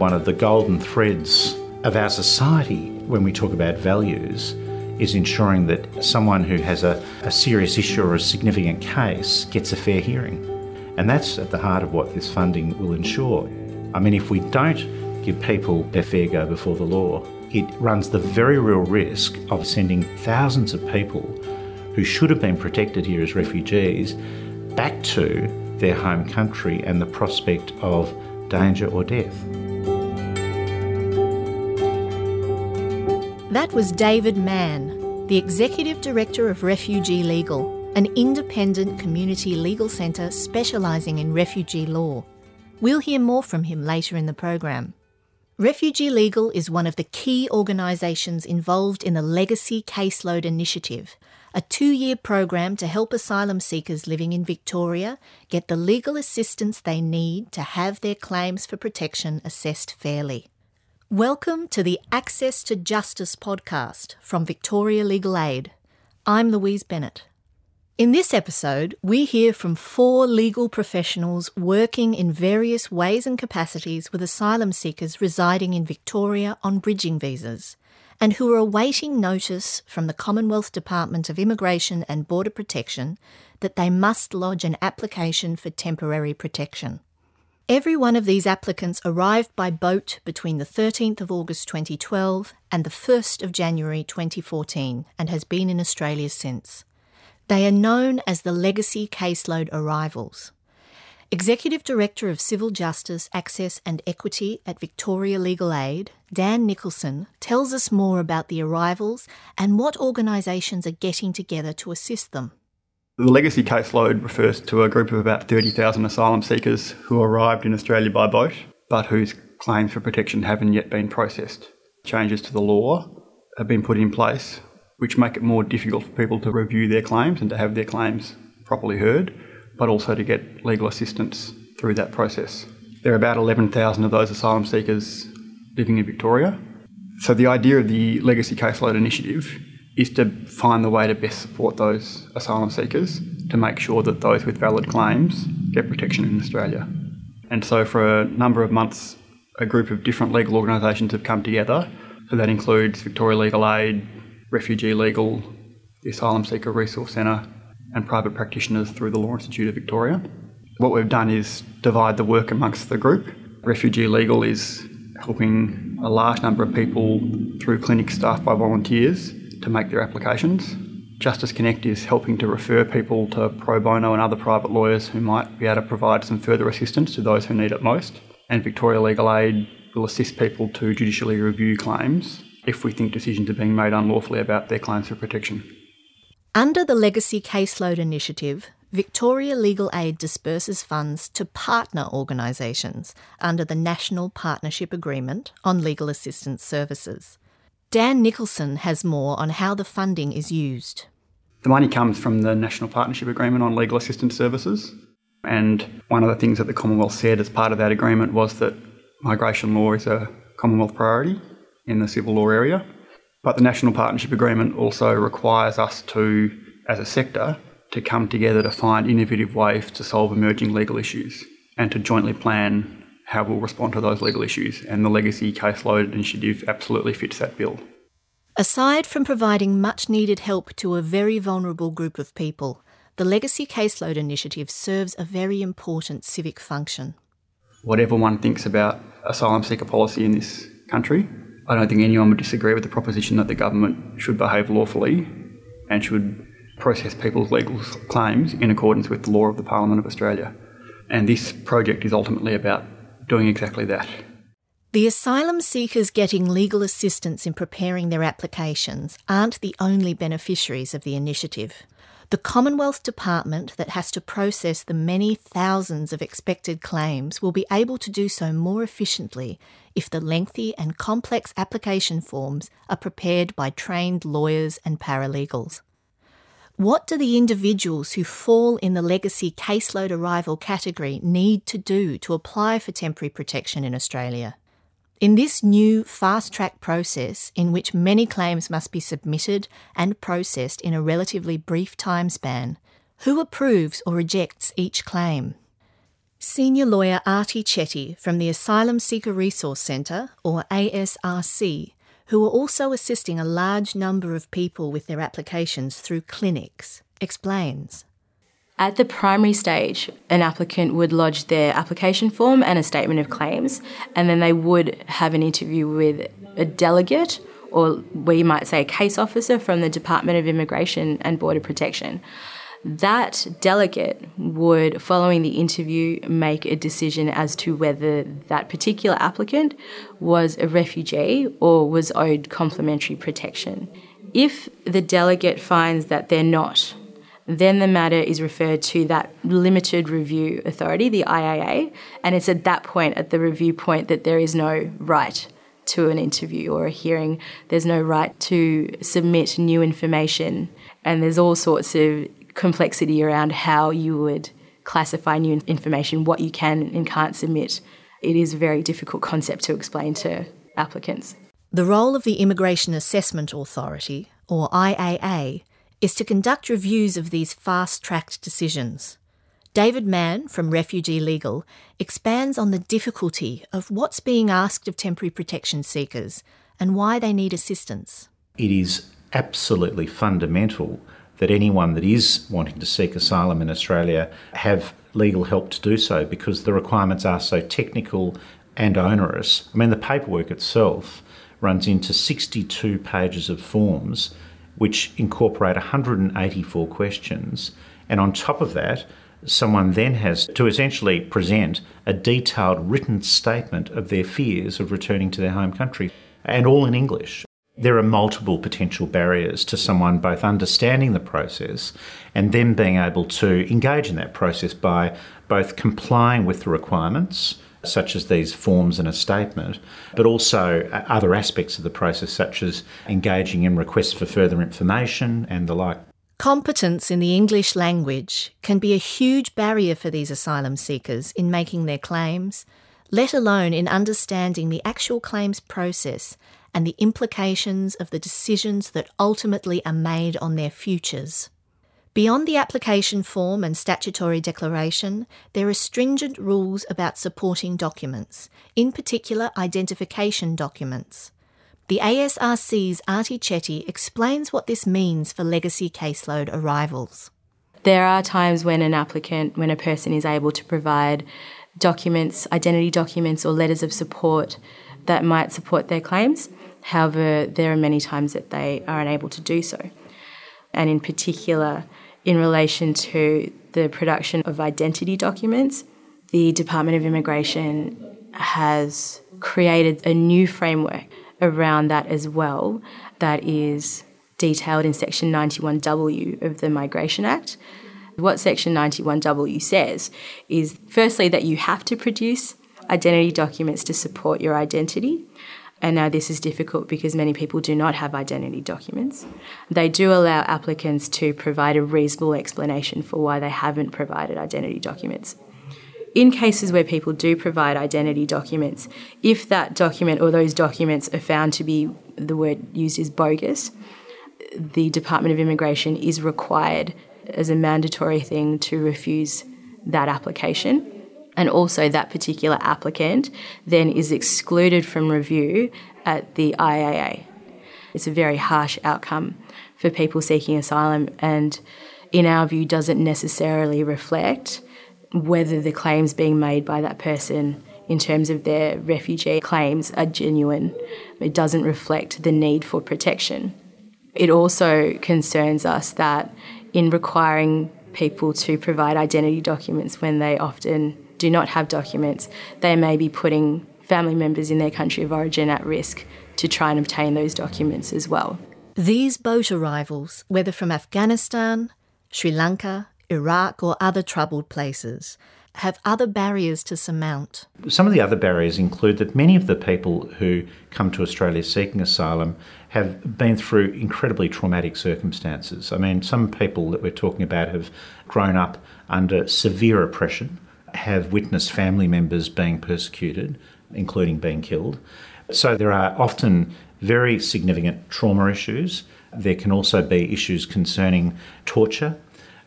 One of the golden threads of our society when we talk about values is ensuring that someone who has a, a serious issue or a significant case gets a fair hearing. And that's at the heart of what this funding will ensure. I mean, if we don't give people their fair go before the law, it runs the very real risk of sending thousands of people who should have been protected here as refugees back to their home country and the prospect of danger or death. That was David Mann, the Executive Director of Refugee Legal, an independent community legal centre specialising in refugee law. We'll hear more from him later in the program. Refugee Legal is one of the key organisations involved in the Legacy Caseload Initiative, a two year program to help asylum seekers living in Victoria get the legal assistance they need to have their claims for protection assessed fairly. Welcome to the Access to Justice podcast from Victoria Legal Aid. I'm Louise Bennett. In this episode, we hear from four legal professionals working in various ways and capacities with asylum seekers residing in Victoria on bridging visas and who are awaiting notice from the Commonwealth Department of Immigration and Border Protection that they must lodge an application for temporary protection. Every one of these applicants arrived by boat between the 13th of August 2012 and the 1st of January 2014 and has been in Australia since. They are known as the Legacy Caseload Arrivals. Executive Director of Civil Justice, Access and Equity at Victoria Legal Aid, Dan Nicholson, tells us more about the arrivals and what organisations are getting together to assist them. The legacy caseload refers to a group of about 30,000 asylum seekers who arrived in Australia by boat, but whose claims for protection haven't yet been processed. Changes to the law have been put in place which make it more difficult for people to review their claims and to have their claims properly heard, but also to get legal assistance through that process. There are about 11,000 of those asylum seekers living in Victoria. So the idea of the Legacy Caseload Initiative is to find the way to best support those asylum seekers to make sure that those with valid claims get protection in Australia. And so, for a number of months, a group of different legal organisations have come together. So, that includes Victoria Legal Aid, Refugee Legal, the Asylum Seeker Resource Centre, and private practitioners through the Law Institute of Victoria. What we've done is divide the work amongst the group. Refugee Legal is helping a large number of people through clinic staffed by volunteers to make their applications. Justice Connect is helping to refer people to pro bono and other private lawyers who might be able to provide some further assistance to those who need it most. And Victoria Legal Aid will assist people to judicially review claims if we think decisions are being made unlawfully about their claims for protection. Under the Legacy Caseload Initiative, Victoria Legal Aid disperses funds to partner organisations under the National Partnership Agreement on Legal Assistance Services. Dan Nicholson has more on how the funding is used. The money comes from the National Partnership Agreement on Legal Assistance Services. And one of the things that the Commonwealth said as part of that agreement was that migration law is a Commonwealth priority in the civil law area. But the National Partnership Agreement also requires us to, as a sector, to come together to find innovative ways to solve emerging legal issues and to jointly plan how we'll respond to those legal issues, and the Legacy Caseload Initiative absolutely fits that bill. Aside from providing much needed help to a very vulnerable group of people, the Legacy Caseload Initiative serves a very important civic function. Whatever one thinks about asylum seeker policy in this country, I don't think anyone would disagree with the proposition that the government should behave lawfully and should process people's legal claims in accordance with the law of the Parliament of Australia. And this project is ultimately about doing exactly that. The asylum seekers getting legal assistance in preparing their applications aren't the only beneficiaries of the initiative. The Commonwealth Department that has to process the many thousands of expected claims will be able to do so more efficiently if the lengthy and complex application forms are prepared by trained lawyers and paralegals. What do the individuals who fall in the legacy caseload arrival category need to do to apply for temporary protection in Australia? In this new fast track process, in which many claims must be submitted and processed in a relatively brief time span, who approves or rejects each claim? Senior lawyer Artie Chetty from the Asylum Seeker Resource Centre, or ASRC, who are also assisting a large number of people with their applications through clinics, explains. At the primary stage, an applicant would lodge their application form and a statement of claims, and then they would have an interview with a delegate, or we might say a case officer from the Department of Immigration and Border Protection that delegate would, following the interview, make a decision as to whether that particular applicant was a refugee or was owed complementary protection. If the delegate finds that they're not, then the matter is referred to that limited review authority, the IAA, and it's at that point, at the review point, that there is no right to an interview or a hearing. There's no right to submit new information, and there's all sorts of complexity around how you would classify new information, what you can and can't submit. It is a very difficult concept to explain to applicants. The role of the Immigration Assessment Authority, or IAA, is to conduct reviews of these fast tracked decisions. David Mann from Refugee Legal expands on the difficulty of what's being asked of temporary protection seekers and why they need assistance. It is absolutely fundamental that anyone that is wanting to seek asylum in Australia have legal help to do so because the requirements are so technical and onerous. I mean, the paperwork itself runs into 62 pages of forms which incorporate 184 questions. And on top of that, someone then has to essentially present a detailed written statement of their fears of returning to their home country, and all in English there are multiple potential barriers to someone both understanding the process and then being able to engage in that process by both complying with the requirements, such as these forms and a statement, but also uh, other aspects of the process, such as engaging in requests for further information and the like. Competence in the English language can be a huge barrier for these asylum seekers in making their claims, let alone in understanding the actual claims process and the implications of the decisions that ultimately are made on their futures. Beyond the application form and statutory declaration, there are stringent rules about supporting documents, in particular identification documents. The ASRC's Artie Chetty explains what this means for legacy caseload arrivals. There are times when an applicant, when a person is able to provide documents, identity documents, or letters of support that might support their claims. However, there are many times that they are unable to do so. And in particular, in relation to the production of identity documents, the Department of Immigration has created a new framework around that as well that is detailed in Section 91W of the Migration Act. What Section 91W says is firstly that you have to produce identity documents to support your identity. And now this is difficult because many people do not have identity documents. They do allow applicants to provide a reasonable explanation for why they haven't provided identity documents. In cases where people do provide identity documents, if that document or those documents are found to be, the word used is bogus, the Department of Immigration is required as a mandatory thing to refuse that application and also that particular applicant then is excluded from review at the IAA. It's a very harsh outcome for people seeking asylum, and in our view, doesn't necessarily reflect whether the claims being made by that person in terms of their refugee claims are genuine. It doesn't reflect the need for protection. It also concerns us that in requiring people to provide identity documents when they often do not have documents, they may be putting family members in their country of origin at risk to try and obtain those documents as well. These boat arrivals, whether from Afghanistan, Sri Lanka, Iraq, or other troubled places, have other barriers to surmount. Some of the other barriers include that many of the people who come to Australia seeking asylum have been through incredibly traumatic circumstances. I mean, some people that we're talking about have grown up under severe oppression have witnessed family members being persecuted, including being killed. So there are often very significant trauma issues. There can also be issues concerning torture.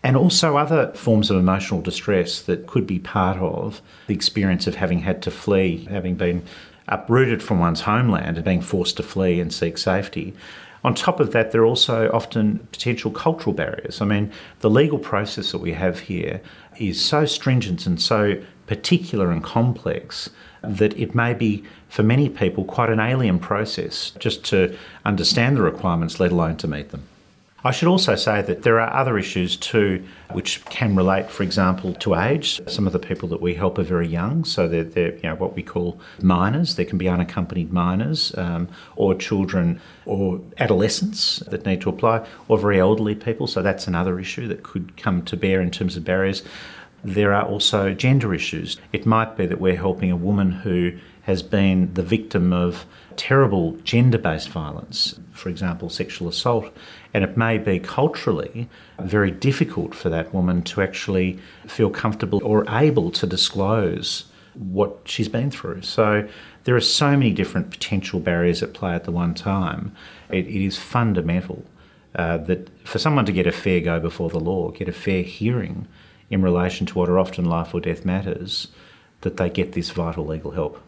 and also other forms of emotional distress that could be part of the experience of having had to flee, having been uprooted from one's homeland and being forced to flee and seek safety. On top of that, there are also often potential cultural barriers. I mean, the legal process that we have here is so stringent and so particular and complex that it may be, for many people, quite an alien process just to understand the requirements, let alone to meet them. I should also say that there are other issues too which can relate, for example, to age. Some of the people that we help are very young, so they're, they're you know, what we call minors. There can be unaccompanied minors um, or children or adolescents that need to apply, or very elderly people, so that's another issue that could come to bear in terms of barriers. There are also gender issues. It might be that we're helping a woman who has been the victim of terrible gender based violence, for example, sexual assault. And it may be culturally very difficult for that woman to actually feel comfortable or able to disclose what she's been through. So there are so many different potential barriers at play at the one time. it, it is fundamental uh, that for someone to get a fair go before the law, get a fair hearing in relation to what are often life or death matters, that they get this vital legal help.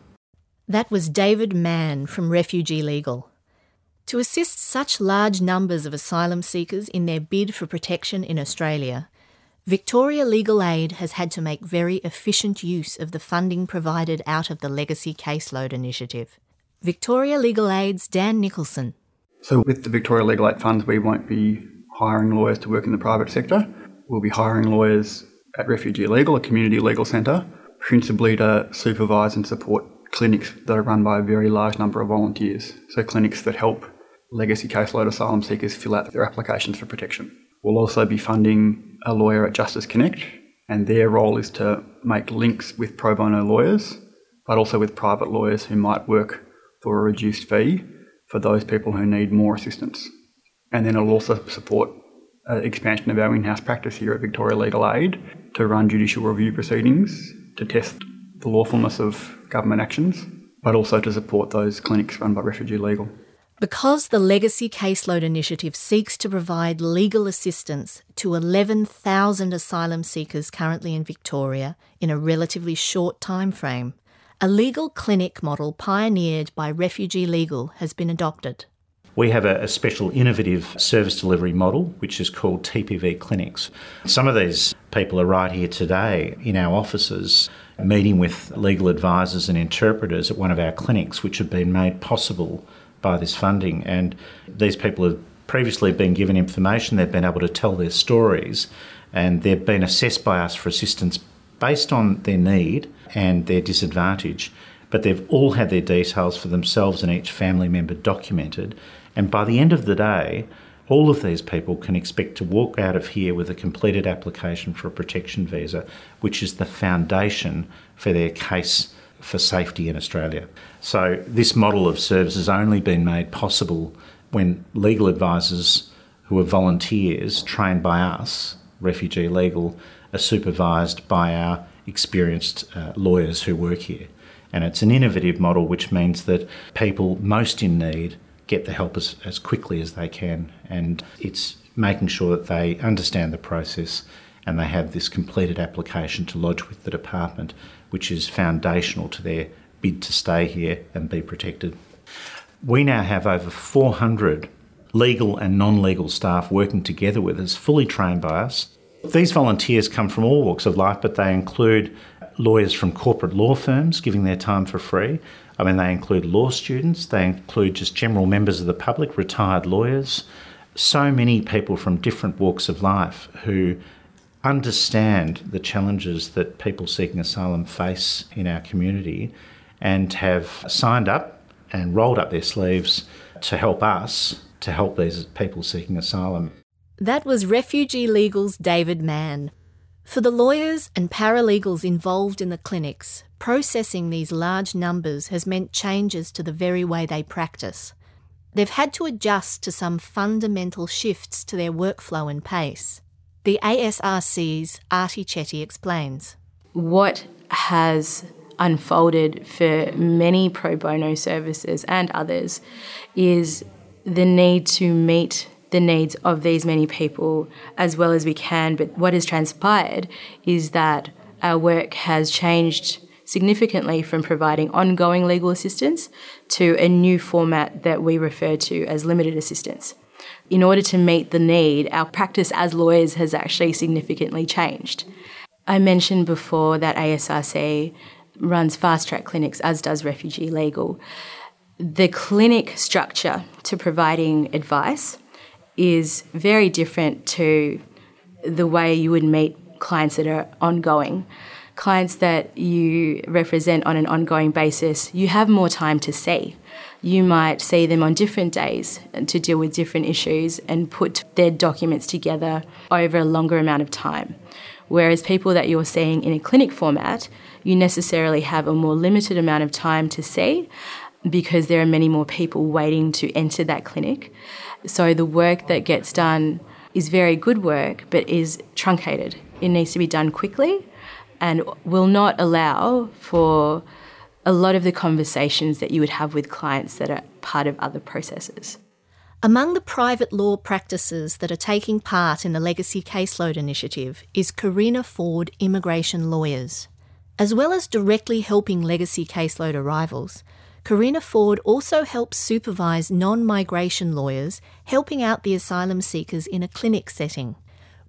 That was David Mann from Refugee Legal. To assist such large numbers of asylum seekers in their bid for protection in Australia, Victoria Legal Aid has had to make very efficient use of the funding provided out of the Legacy Caseload Initiative. Victoria Legal Aid's Dan Nicholson. So, with the Victoria Legal Aid funds, we won't be hiring lawyers to work in the private sector. We'll be hiring lawyers at Refugee Legal, a community legal centre, principally to supervise and support clinics that are run by a very large number of volunteers. So, clinics that help legacy caseload asylum seekers fill out their applications for protection. We'll also be funding a lawyer at Justice Connect, and their role is to make links with pro bono lawyers, but also with private lawyers who might work for a reduced fee for those people who need more assistance. And then it'll also support uh, expansion of our in-house practice here at Victoria Legal Aid to run judicial review proceedings to test the lawfulness of government actions, but also to support those clinics run by Refugee Legal. Because the Legacy Caseload Initiative seeks to provide legal assistance to 11,000 asylum seekers currently in Victoria in a relatively short time frame, a legal clinic model pioneered by Refugee Legal has been adopted. We have a, a, special innovative service delivery model which is called TPV clinics. Some of these people are right here today in our offices meeting with legal advisors and interpreters at one of our clinics, which have been made possible by this funding. And these people have previously been given information, they've been able to tell their stories, and they've been assessed by us for assistance based on their need and their disadvantage. But they've all had their details for themselves and each family member documented. And by the end of the day, all of these people can expect to walk out of here with a completed application for a protection visa, which is the foundation for their case for safety in Australia. So, this model of service has only been made possible when legal advisors who are volunteers trained by us, Refugee Legal, are supervised by our experienced uh, lawyers who work here. And it's an innovative model which means that people most in need get the help as, as quickly as they can. And it's making sure that they understand the process and they have this completed application to lodge with the department, which is foundational to their bid to stay here and be protected. We now have over 400 legal and non legal staff working together with us, fully trained by us. These volunteers come from all walks of life, but they include lawyers from corporate law firms giving their time for free, I mean, they include law students, they include just general members of the public, retired lawyers, so many people from different walks of life who understand the challenges that people seeking asylum face in our community and have signed up and rolled up their sleeves to help us to help these people seeking asylum. That was Refugee Legal's David Mann. For the lawyers and paralegals involved in the clinics, processing these large numbers has meant changes to the very way they practice. They've had to adjust to some fundamental shifts to their workflow and pace. The ASRC's Artie Chetty explains. What has unfolded for many pro bono services and others is the need to meet the needs of these many people as well as we can. But what has transpired is that our work has changed significantly from providing ongoing legal assistance to a new format that we refer to as limited assistance. In order to meet the need, our practice as lawyers has actually significantly changed. I mentioned before that ASRC runs fast track clinics, as does Refugee Legal. The clinic structure to providing advice is very different to the way you would meet clients that are ongoing. Clients that you represent on an ongoing basis, you have more time to see. You might see them on different days to deal with different issues and put their documents together over a longer amount of time. Whereas people that you're seeing in a clinic format, you necessarily have a more limited amount of time to see because there are many more people waiting to enter that clinic. So the work that gets done is very good work, but is truncated. It needs to be done quickly and will not allow for a lot of the conversations that you would have with clients that are part of other processes. Among the private law practices that are taking part in the Legacy Caseload Initiative is Karina Ford Immigration Lawyers. As well as directly helping legacy caseload arrivals, Karina Ford also helps supervise non migration lawyers helping out the asylum seekers in a clinic setting.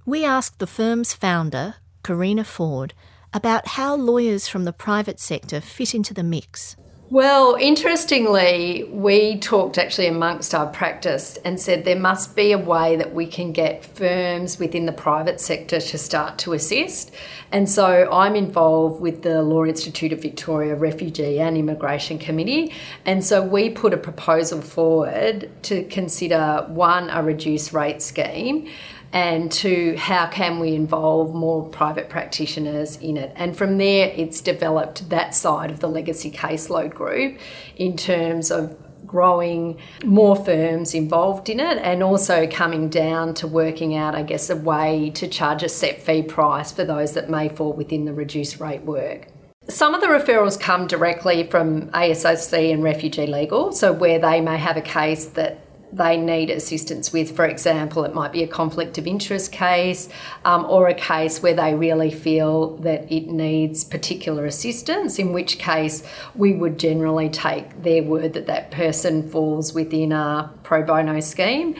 We asked the firm's founder, Karina Ford, about how lawyers from the private sector fit into the mix. Well, interestingly, we talked actually amongst our practice and said there must be a way that we can get firms within the private sector to start to assist. And so I'm involved with the Law Institute of Victoria Refugee and Immigration Committee. And so we put a proposal forward to consider one, a reduced rate scheme and to how can we involve more private practitioners in it. And from there, it's developed that side of the legacy caseload group in terms of growing more firms involved in it and also coming down to working out, I guess, a way to charge a set fee price for those that may fall within the reduced rate work. Some of the referrals come directly from ASRC and Refugee Legal, so where they may have a case that they need assistance with. For example, it might be a conflict of interest case um, or a case where they really feel that it needs particular assistance, in which case we would generally take their word that that person falls within a pro bono scheme.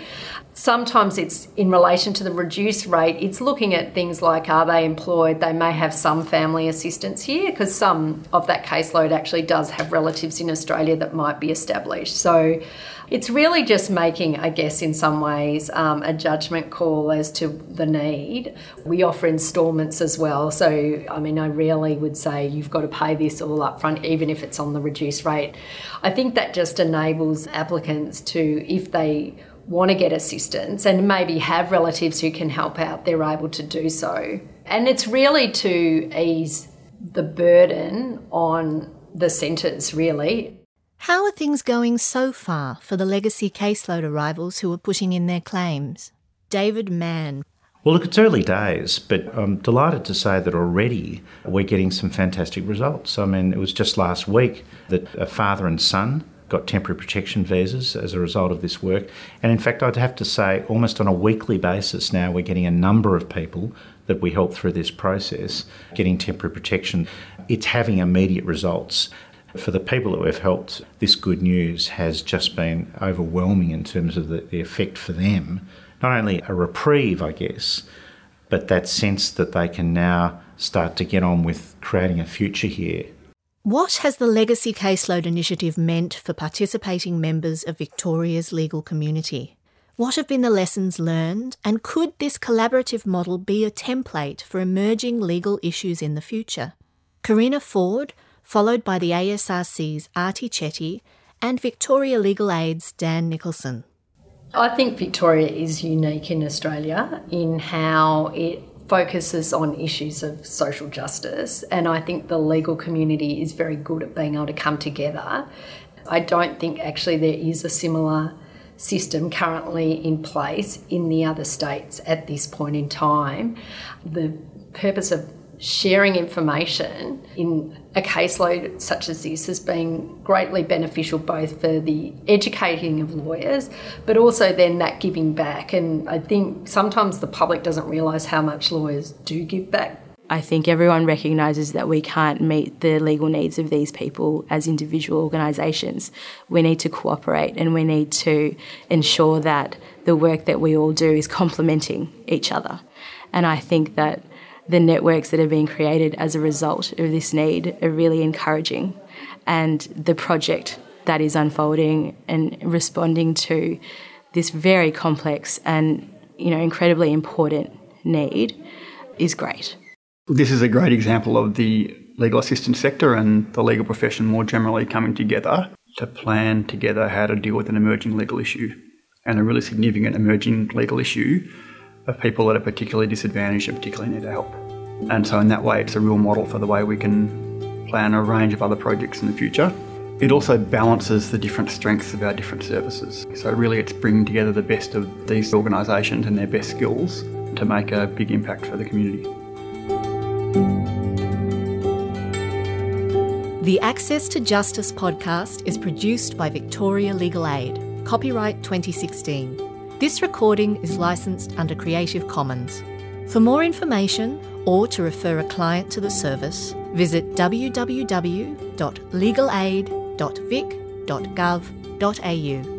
Sometimes it's in relation to the reduced rate, it's looking at things like are they employed? They may have some family assistance here because some of that caseload actually does have relatives in Australia that might be established. So it's really just making, I guess, in some ways, um, a judgment call as to the need. We offer instalments as well. So, I mean, I really would say you've got to pay this all up front, even if it's on the reduced rate. I think that just enables applicants to, if they want to get assistance and maybe have relatives who can help out, they're able to do so. And it's really to ease the burden on the centres, really. How are things going so far for the legacy caseload arrivals who are putting in their claims? David Mann. Well, look, it's early days, but I'm delighted to say that already we're getting some fantastic results. I mean, it was just last week that a father and son got temporary protection visas as a result of this work. And in fact, I'd have to say, almost on a weekly basis now, we're getting a number of people that we help through this process getting temporary protection. It's having immediate results. For the people that we've helped, this good news has just been overwhelming in terms of the, the effect for them. Not only a reprieve, I guess, but that sense that they can now start to get on with creating a future here. What has the Legacy Caseload Initiative meant for participating members of Victoria's legal community? What have been the lessons learned, and could this collaborative model be a template for emerging legal issues in the future? Karina Ford, followed by the ASRC's Artie Chetty and Victoria Legal Aid's Dan Nicholson. I think Victoria is unique in Australia in how it focuses on issues of social justice, and I think the legal community is very good at being able to come together. I don't think actually there is a similar system currently in place in the other states at this point in time. The purpose of sharing information in a caseload such as this has been greatly beneficial both for the educating of lawyers but also then that giving back and I think sometimes the public doesn't realise how much lawyers do give back I think everyone recognises that we can't meet the legal needs of these people as individual organisations. We need to cooperate and we need to ensure that the work that we all do is complementing each other. And I think that the networks that are being created as a result of this need are really encouraging. And the project that is unfolding and responding to this very complex and you know incredibly important need is great. This is a great example of the legal assistance sector and the legal profession more generally coming together to plan together how to deal with an emerging legal issue and a really significant emerging legal issue of people that are particularly disadvantaged and particularly need help. And so, in that way, it's a real model for the way we can plan a range of other projects in the future. It also balances the different strengths of our different services. So, really, it's bringing together the best of these organisations and their best skills to make a big impact for the community. The Access to Justice podcast is produced by Victoria Legal Aid. Copyright 2016. This recording is licensed under Creative Commons. For more information or to refer a client to the service, visit www.legalaid.vic.gov.au.